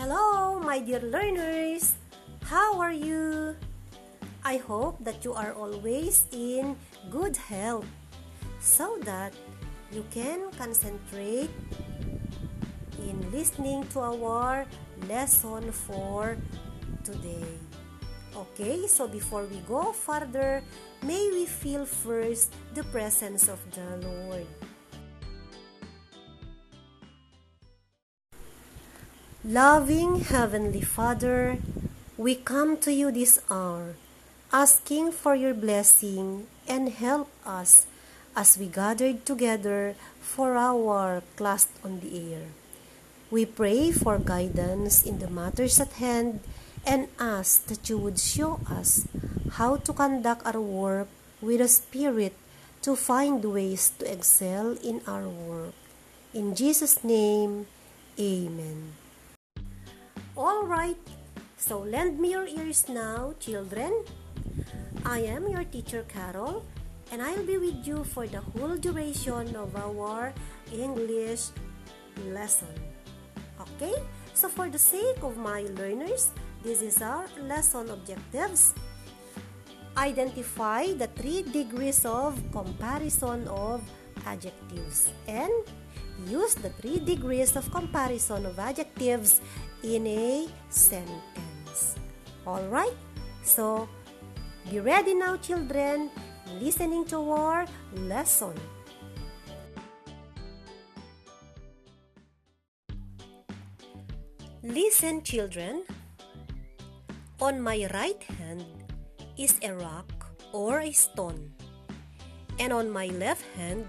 Hello, my dear learners! How are you? I hope that you are always in good health so that you can concentrate in listening to our lesson for today. Okay, so before we go further, may we feel first the presence of the Lord. Loving Heavenly Father, we come to you this hour, asking for your blessing and help us as we gathered together for our class on the air. We pray for guidance in the matters at hand and ask that you would show us how to conduct our work with a spirit to find ways to excel in our work. In Jesus' name, Amen. All right, so lend me your ears now, children. I am your teacher, Carol, and I'll be with you for the whole duration of our English lesson. Okay, so for the sake of my learners, this is our lesson objectives. Identify the three degrees of comparison of adjectives and use the three degrees of comparison of adjectives in a sentence. Alright? So, be ready now, children, listening to our lesson. Listen, children. On my right hand is a rock or a stone, and on my left hand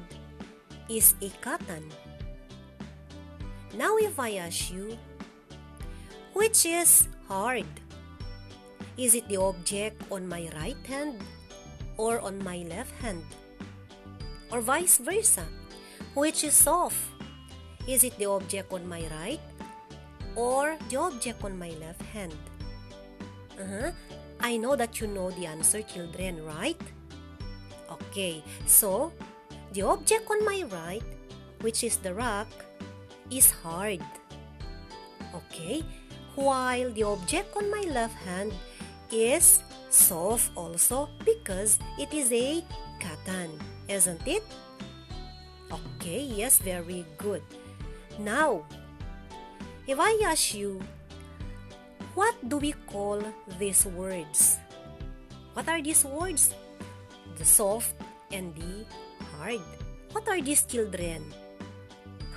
is a cotton. Now, if I ask you, which is hard? Is it the object on my right hand or on my left hand? Or vice versa? Which is soft? Is it the object on my right or the object on my left hand? Uh-huh. I know that you know the answer, children, right? Okay, so the object on my right, which is the rock, is hard. Okay, while the object on my left hand is soft also because it is a cotton, isn't it? Okay, yes, very good. Now, if I ask you, what do we call these words? What are these words? The soft and the hard. What are these children?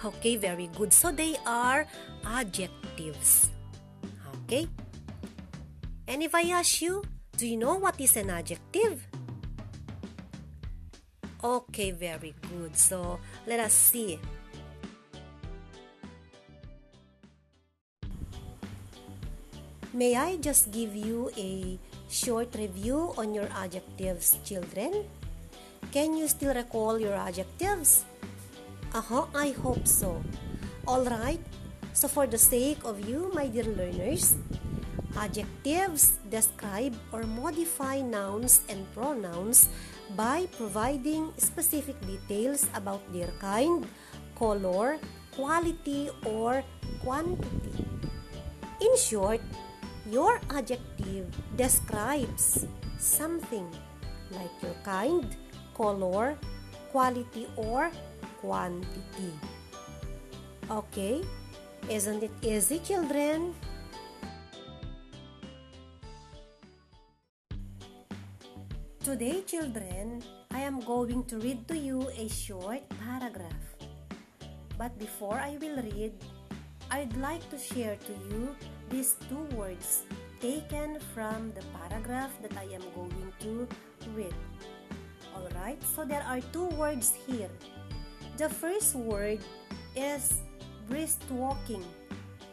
Okay, very good. So they are adjectives. Okay? And if I ask you, do you know what is an adjective? Okay, very good. So let us see. May I just give you a short review on your adjectives, children? Can you still recall your adjectives? Uh-huh, I hope so. Alright, so for the sake of you, my dear learners, adjectives describe or modify nouns and pronouns by providing specific details about their kind, color, quality, or quantity. In short, your adjective describes something like your kind, color, quality, or quantity. Okay? Isn't it easy, children? Today, children, I am going to read to you a short paragraph. But before I will read, I'd like to share to you these two words taken from the paragraph that I am going to read. Alright, so there are two words here. The first word is brisk walking.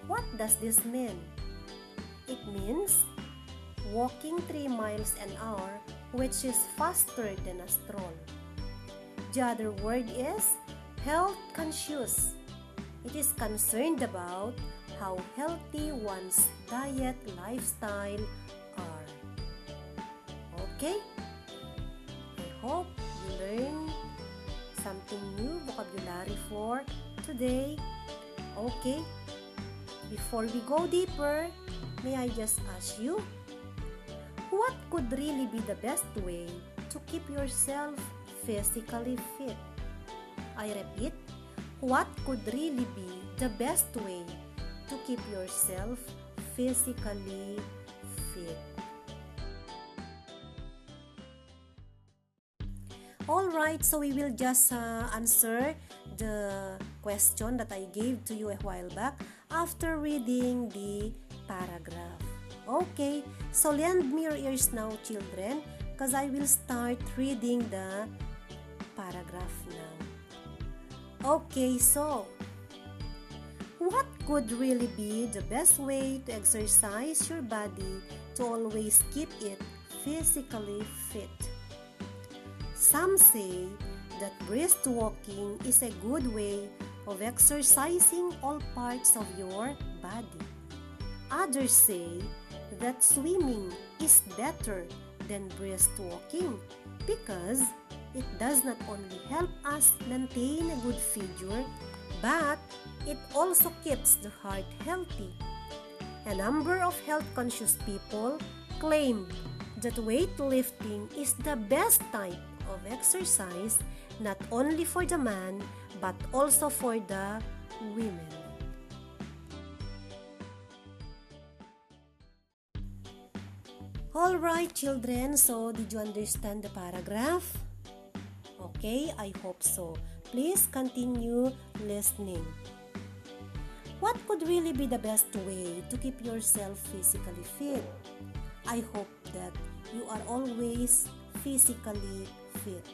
What does this mean? It means walking 3 miles an hour, which is faster than a stroll. The other word is health conscious. It is concerned about how healthy one's diet lifestyle are. Okay? I hope you learn something new vocabulary for today. Okay? before we go deeper, may I just ask you, what could really be the best way to keep yourself physically fit? I repeat, what could really be the best way to keep yourself physically fit? All right, so we will just uh, answer the question that I gave to you a while back after reading the paragraph. Okay, so lend me your ears now, children, because I will start reading the paragraph now. Okay, so what could really be the best way to exercise your body to always keep it physically fit? Some say that brisk walking is a good way of exercising all parts of your body. Others say that swimming is better than brisk walking because it does not only help us maintain a good figure, but it also keeps the heart healthy. A number of health conscious people claim that weightlifting is the best type of exercise not only for the man but also for the women. All right, children. So, did you understand the paragraph? Okay, I hope so. Please continue listening. What could really be the best way to keep yourself physically fit? I hope that you are always physically fit.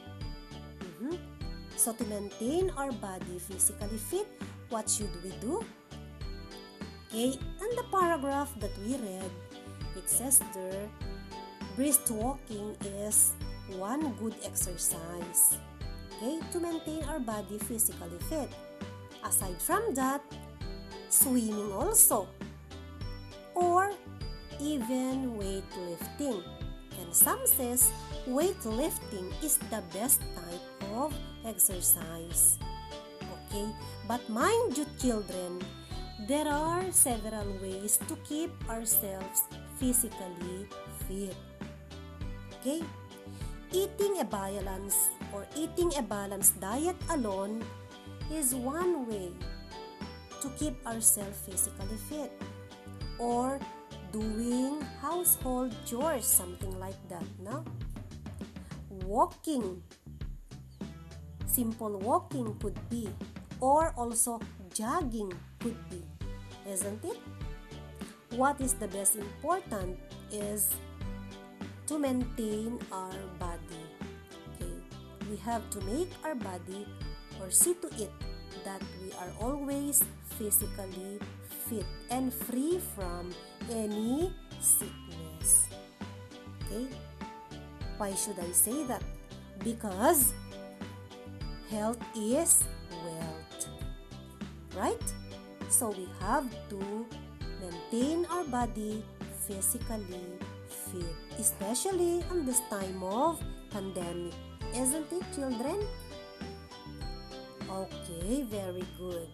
Mm-hmm. So, to maintain our body physically fit, what should we do? Okay, and the paragraph that we read, it says there, brisk walking is one good exercise. Okay, to maintain our body physically fit. Aside from that, swimming also. Or even weightlifting. And some says weightlifting is the best type of exercise. Okay, but mind you, children, there are several ways to keep ourselves physically fit. Okay, eating a balance or eating a balanced diet alone is one way to keep ourselves physically fit. Or doing household chores, something like that, no? Walking. Simple walking could be, or also jogging could be, isn't it? What is the best important is to maintain our body. Okay, we have to make our body or see to it that we are always physically fit and free from any sickness. Okay? Why should I say that? Because health is wealth. Right? So we have to maintain our body physically fit, especially on this time of pandemic. Isn't it, children? Okay, very good.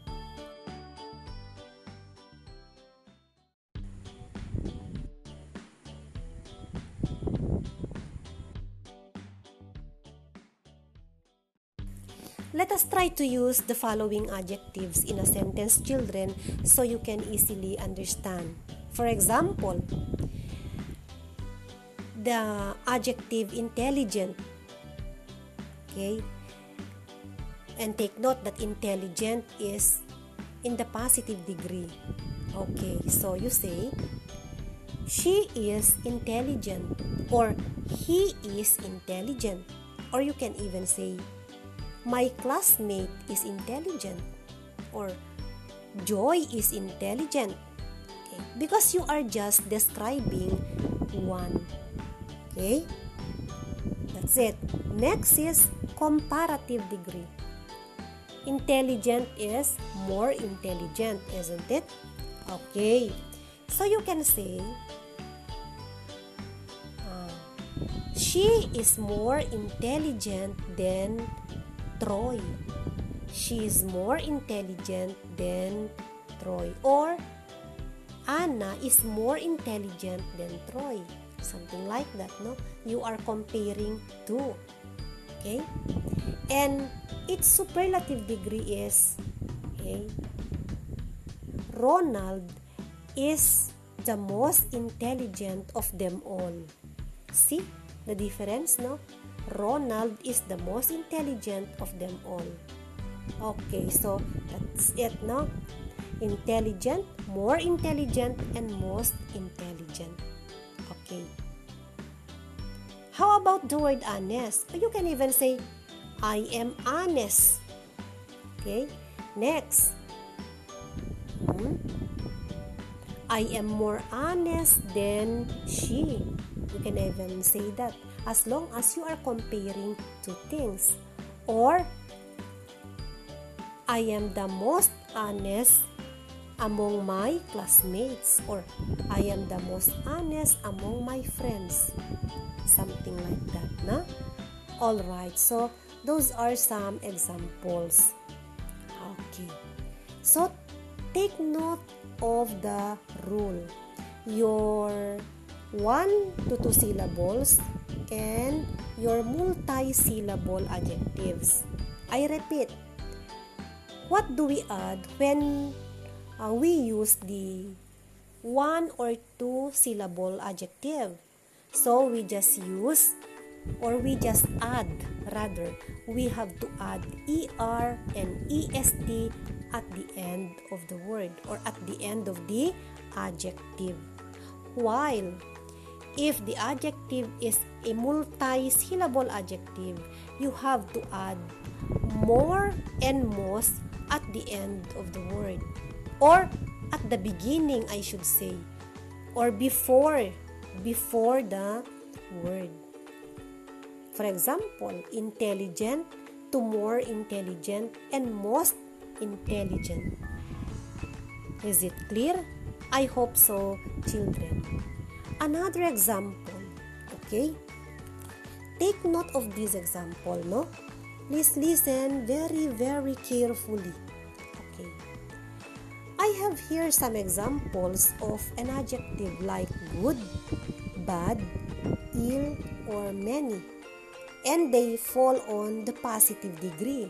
Let us try to use the following adjectives in a sentence, children, so you can easily understand. For example, the adjective intelligent. Okay? And take note that intelligent is in the positive degree. Okay, so you say, she is intelligent or he is intelligent. Or you can even say, my classmate is intelligent. Or joy is intelligent. Okay? Because you are just describing one. Okay? That's it. Next is comparative degree. Intelligent is more intelligent isn't it? Okay. So you can say uh, she is more intelligent than Troy. She is more intelligent than Troy. Or Anna is more intelligent than Troy. Something like that, no? You are comparing two. Okay? And its superlative degree is okay? Ronald is the most intelligent of them all. See the difference, no? Ronald is the most intelligent of them all. Okay, so that's it, no? Intelligent, more intelligent, and most intelligent. Okay. How about the word honest? You can even say, I am honest. Okay. Next. Hmm? I am more honest than she. You can even say that as long as you are comparing two things. Or, I am the most honest among my classmates. Or, I am the most honest among my friends. Something like that, na? Alright, so those are some examples. Okay. So, take note of the rule. Your one to two syllables and your multi-syllable adjectives. I repeat, what do we add when uh, we use the one or two syllable adjective? So we just use or we just add rather we have to add er and est at the end of the word or at the end of the adjective while if the adjective is a multi-syllable adjective you have to add more and most at the end of the word or at the beginning I should say or before before the word for example, intelligent to more intelligent and most intelligent. Is it clear? I hope so, children. Another example, okay? Take note of this example, no? Please listen very, very carefully. Okay. I have here some examples of an adjective like good, bad, ill, or many and they fall on the positive degree.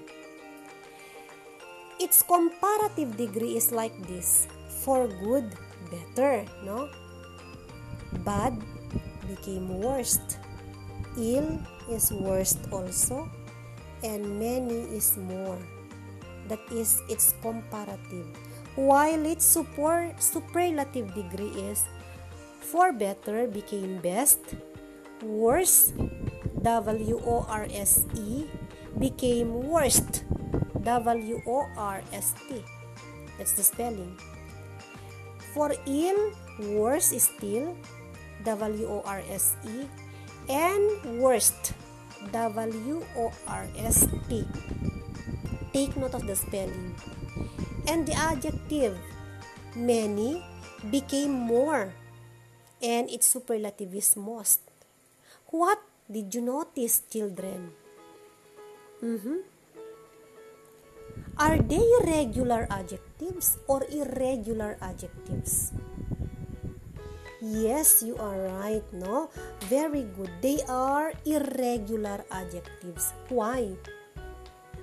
Its comparative degree is like this. For good, better, no? Bad became worst. Ill is worst also. And many is more. That is its comparative. While its super, superlative degree is for better became best, worse W-O-R-S-E became worst. W-O-R-S-T. That's the spelling. For ill, worse still. W-O-R-S-E. And worst. W-O-R-S-T. Take note of the spelling. And the adjective many became more and its superlative is most. What did you notice, children? Mm-hmm. Are they regular adjectives or irregular adjectives? Yes, you are right, no? Very good. They are irregular adjectives. Why?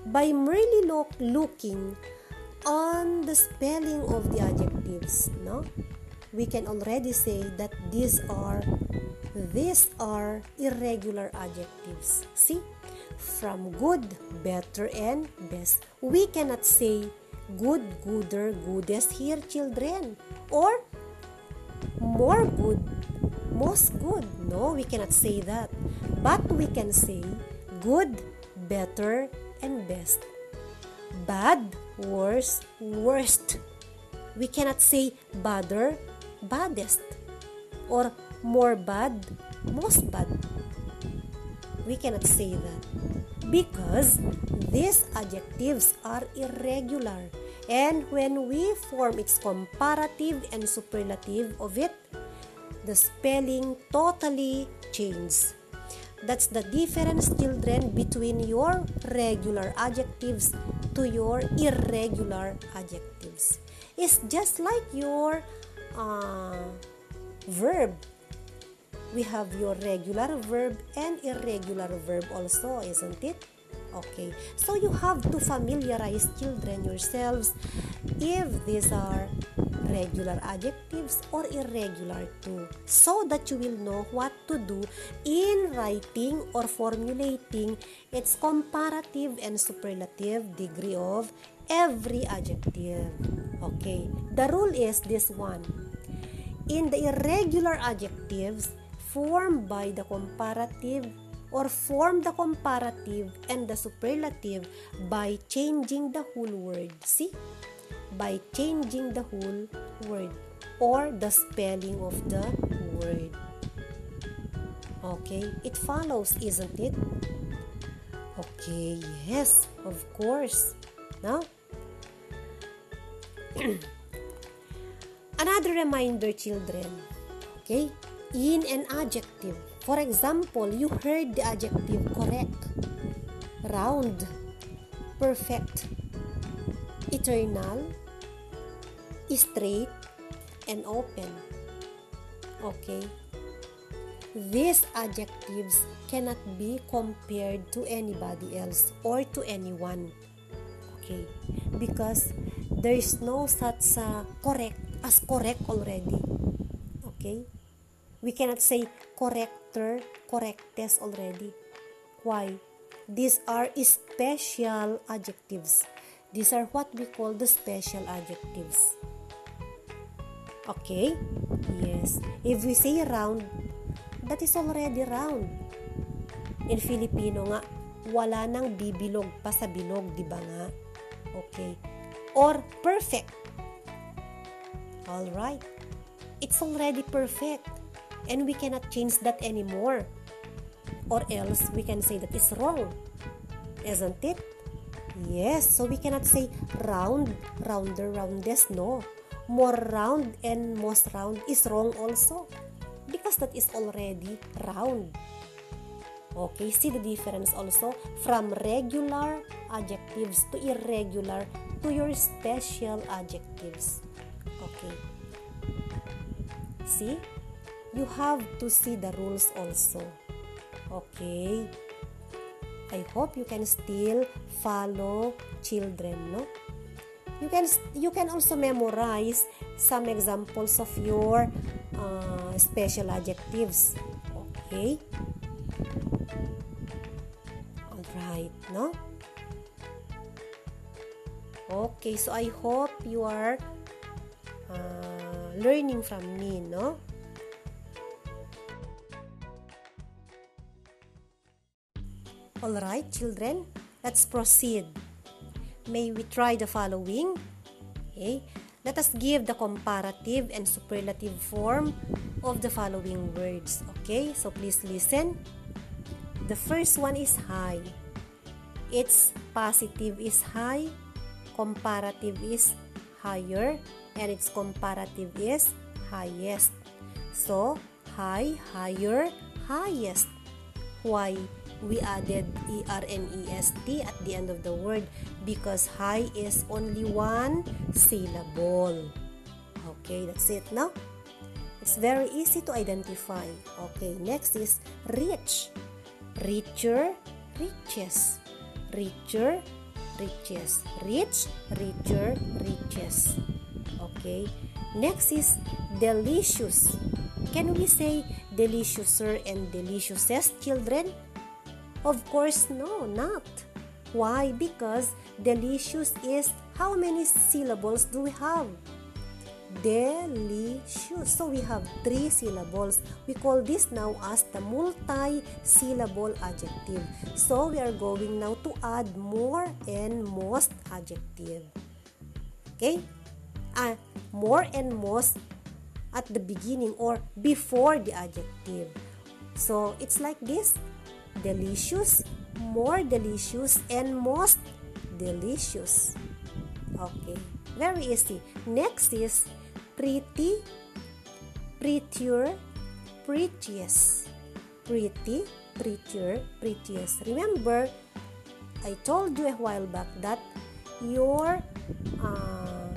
By merely look, looking on the spelling of the adjectives, no? We can already say that these are these are irregular adjectives. See? From good, better, and best. We cannot say good, gooder, goodest here, children. Or more good, most good. No, we cannot say that. But we can say good, better, and best. Bad, worse, worst. We cannot say badder, baddest. Or more bad, most bad. We cannot say that because these adjectives are irregular and when we form its comparative and superlative of it, the spelling totally changes. That's the difference, children, between your regular adjectives to your irregular adjectives. It's just like your uh, verb. We have your regular verb and irregular verb also, isn't it? Okay, so you have to familiarize children yourselves if these are regular adjectives or irregular too, so that you will know what to do in writing or formulating its comparative and superlative degree of every adjective. Okay, the rule is this one. In the irregular adjectives formed by the comparative or form the comparative and the superlative by changing the whole word. See? By changing the whole word or the spelling of the word. Okay, it follows, isn't it? Okay, yes, of course. Now, another reminder, children. Okay, in an adjective, For example, you heard the adjective correct, round, perfect, eternal, straight, and open. Okay? These adjectives cannot be compared to anybody else or to anyone. Okay? Because there is no such uh, correct as correct already. Okay? We cannot say corrector, correctest already. Why? These are special adjectives. These are what we call the special adjectives. Okay? Yes. If we say round, that is already round. In Filipino nga, wala nang bibilog pa sa bilog, di ba nga? Okay. Or perfect. All right. It's already perfect and we cannot change that anymore. Or else we can say that is wrong isn't it? Yes so we cannot say round rounder roundest no. More round and most round is wrong also because that is already round. Okay see the difference also. From regular adjectives to irregular to your special adjectives. Okay. See you have to see the rules also. Okay? I hope you can still follow children, no? You can you can also memorize some examples of your uh, special adjectives. Okay? All right, no? Okay, so I hope you are uh, learning from me, no? Alright, children, let's proceed. May we try the following? Okay, let us give the comparative and superlative form of the following words. Okay, so please listen. The first one is high. Its positive is high, comparative is higher, and its comparative is highest. So, high, higher, highest. Why? We added ER and EST at the end of the word because high is only one syllable. Okay, that's it, no? It's very easy to identify. Okay, next is rich. Richer, riches. Richer, riches. Rich, richer, riches. Okay, next is delicious. Can we say deliciouser and deliciousest, children? Of course, no, not. Why? Because delicious is how many syllables do we have? Delicious. So we have three syllables. We call this now as the multi-syllable adjective. So we are going now to add more and most adjective. Okay? Uh, more and most at the beginning or before the adjective. So it's like this delicious, more delicious, and most delicious. Okay, very easy. Next is pretty, prettier, prettiest. Pretty, prettier, prettiest. Remember, I told you a while back that your uh,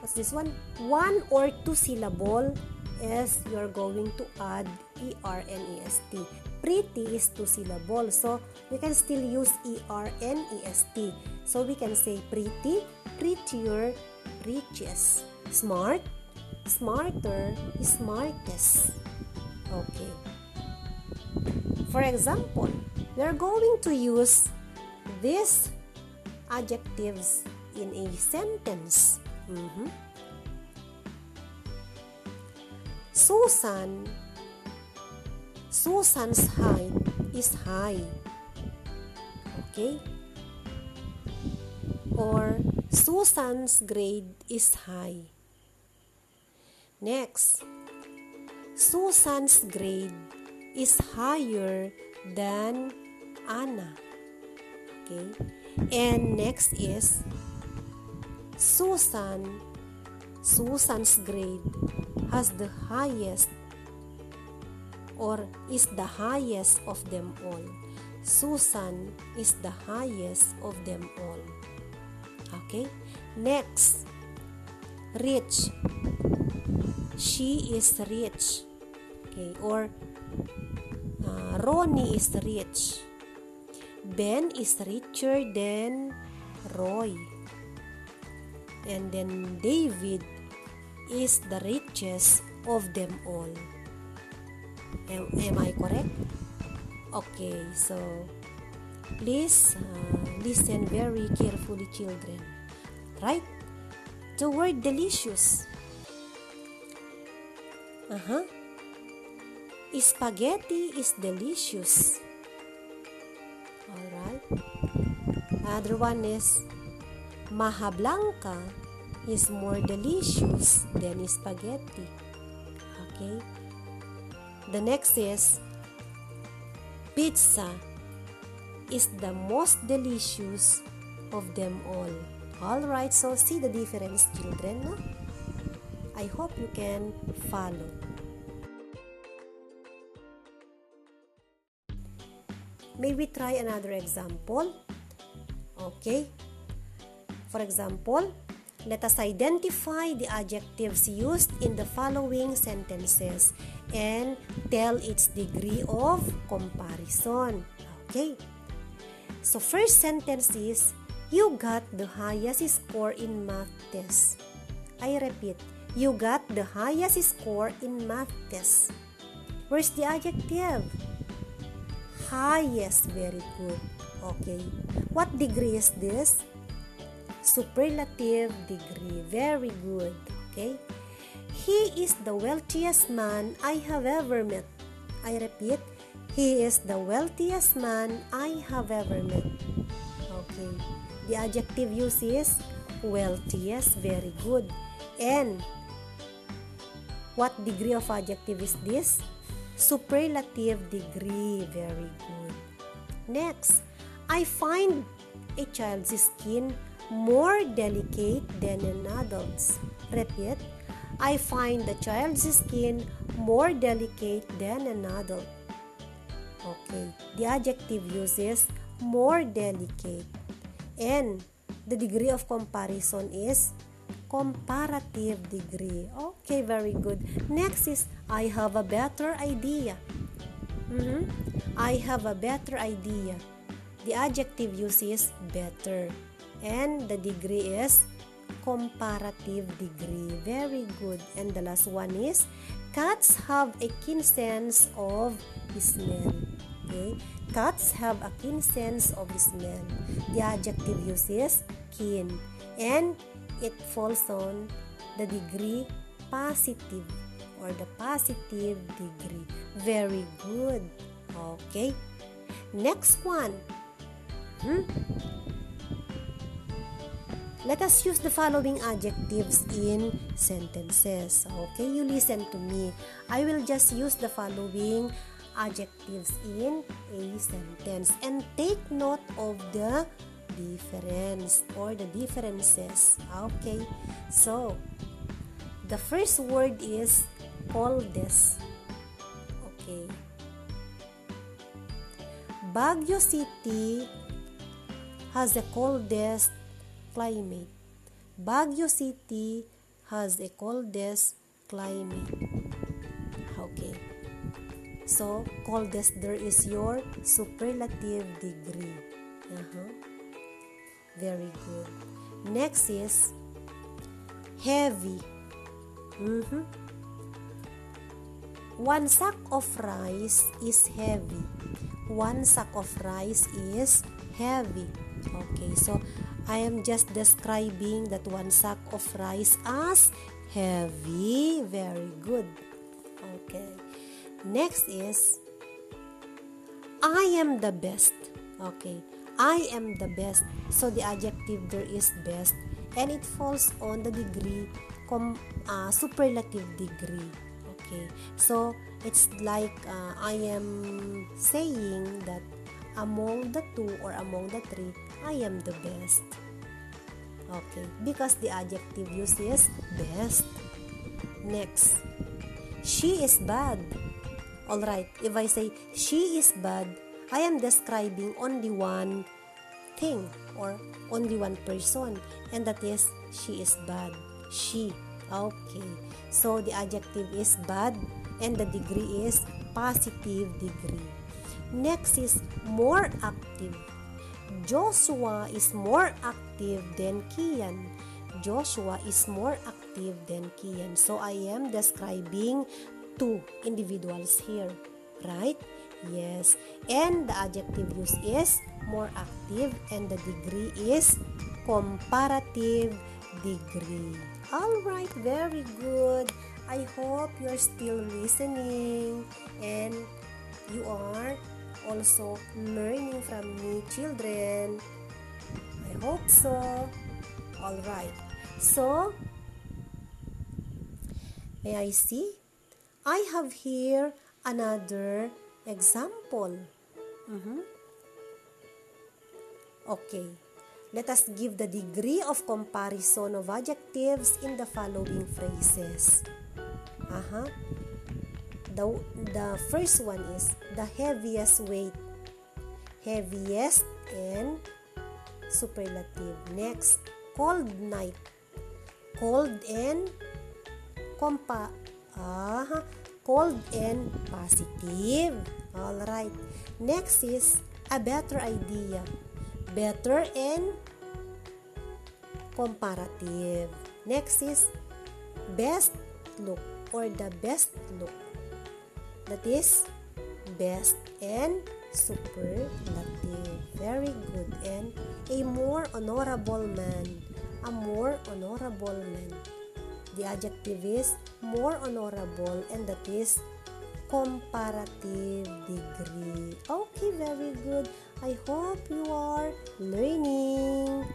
what's this one? One or two syllable is you're going to add E-R-N-E-S-T. Pretty is two syllable. So, we can still use E-R-N-E-S-T. So, we can say pretty, prettier, richest. Smart, smarter, smartest. Okay. For example, we are going to use these adjectives in a sentence. Mm-hmm. Susan Susan's height is high. Okay? Or Susan's grade is high. Next, Susan's grade is higher than Anna. Okay? And next is Susan. Susan's grade has the highest or is the highest of them all. Susan is the highest of them all. Okay? Next, rich. She is rich. Okay? Or uh, Ronnie is rich. Ben is richer than Roy. And then David is the richest of them all. Am, am I correct? Okay, so please uh, listen very carefully, children. Right? The word delicious. Uh huh. Spaghetti is delicious. Alright. Other one is Maja Blanca is more delicious than spaghetti. Okay. The next is pizza is the most delicious of them all. Alright, so see the difference, children. No? I hope you can follow. May we try another example? Okay. For example, let us identify the adjectives used in the following sentences and tell its degree of comparison. Okay. So first sentence is you got the highest score in math test. I repeat, you got the highest score in math test. Where's the adjective? highest. Very good. Okay. What degree is this? Superlative degree. Very good. Okay. He is the wealthiest man I have ever met. I repeat, he is the wealthiest man I have ever met. Okay. The adjective use is wealthiest. Very good. And what degree of adjective is this? superlative degree. Very good. Next, I find a child's skin more delicate than an adult's. Repeat, I find the child's skin more delicate than an adult. Okay, the adjective uses more delicate. And the degree of comparison is comparative degree. Okay, very good. Next is I have a better idea. Mm-hmm. I have a better idea. The adjective uses better. And the degree is comparative degree. Very good. And the last one is cats have a keen sense of smell. Okay? Cats have a keen sense of smell. The adjective uses keen. And it falls on the degree positive or the positive degree. Very good. Okay. Next one. Hmm? Let us use the following adjectives in sentences. Okay, you listen to me. I will just use the following adjectives in a sentence and take note of the difference or the differences. Okay, so the first word is coldest. Okay. Baguio City has the coldest climate. Baguio City has the coldest climate. Okay. So, coldest there is your superlative degree. Uh-huh. Very good. Next is heavy. Mm-hmm. One sack of rice is heavy. One sack of rice is heavy. Okay, so I am just describing that one sack of rice as heavy. Very good. Okay. Next is I am the best. Okay. I am the best. So the adjective there is best and it falls on the degree com, uh, superlative degree. Okay. So it's like uh, I am saying that among the two or among the three, I am the best. Okay, because the adjective used is best. Next, she is bad. Alright, if I say she is bad, I am describing only one thing or only one person, and that is she is bad. She. Okay, so the adjective is bad and the degree is positive degree. Next is more active. Joshua is more active than Kian. Joshua is more active than Kian. So I am describing two individuals here, right? Yes. And the adjective use is more active and the degree is comparative degree. All right, very good. I hope you're still listening and you are also learning from me children. I hope so. All right. So may i see? I have here another example. Mm-hmm. okay. Let us give the degree of comparison of adjectives in the following phrases. Uh-huh the, the first one is the heaviest weight. Heaviest and superlative. Next, cold night. Cold and compa uh, cold and positive. All right. Next is a better idea. Better and comparative. Next is best look or the best look that is best and superlative. Very good. And a more honorable man. A more honorable man. The adjective is more honorable and that is comparative degree. Okay, very good. I hope you are learning.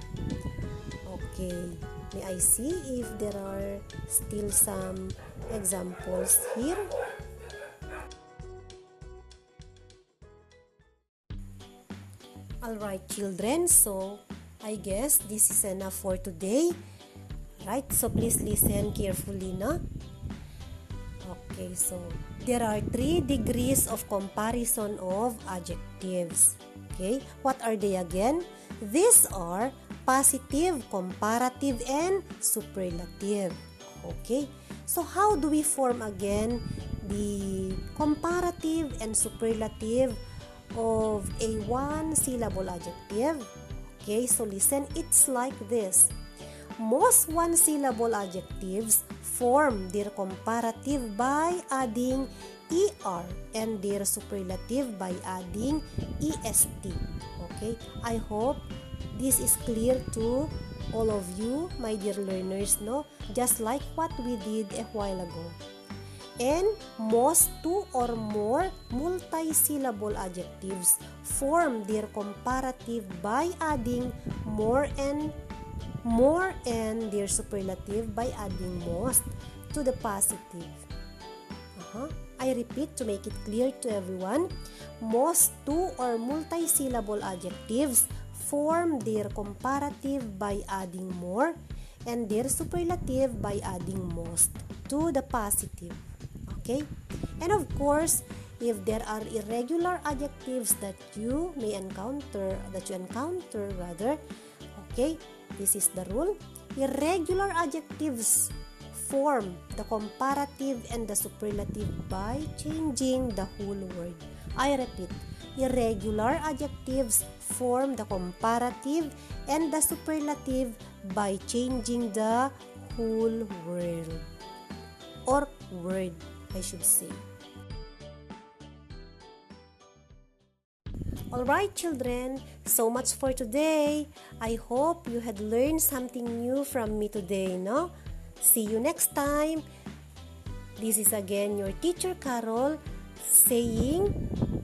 Okay, may I see if there are still some examples here? Alright, children, so I guess this is enough for today. Right, so please listen carefully, no? Okay, so there are three degrees of comparison of adjectives. Okay, what are they again? These are positive, comparative, and superlative. Okay, so how do we form again the comparative and superlative of a one syllable adjective. Okay, so listen, it's like this. Most one syllable adjectives form their comparative by adding er and their superlative by adding est. Okay, I hope this is clear to all of you, my dear learners, no? Just like what we did a while ago and most two or more multisyllable adjectives form their comparative by adding more and more and their superlative by adding most to the positive. Uh-huh. I repeat to make it clear to everyone, most two or multisyllable adjectives form their comparative by adding more and their superlative by adding most to the positive okay? And of course if there are irregular adjectives that you may encounter that you encounter rather okay? This is the rule. Irregular adjectives form the comparative and the superlative by changing the whole word. I repeat, irregular adjectives form the comparative and the superlative by changing the whole word or word, Should say. Alright, children, so much for today. I hope you had learned something new from me today, no? See you next time. This is again your teacher Carol saying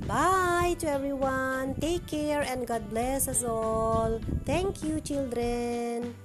bye to everyone. Take care and God bless us all. Thank you, children.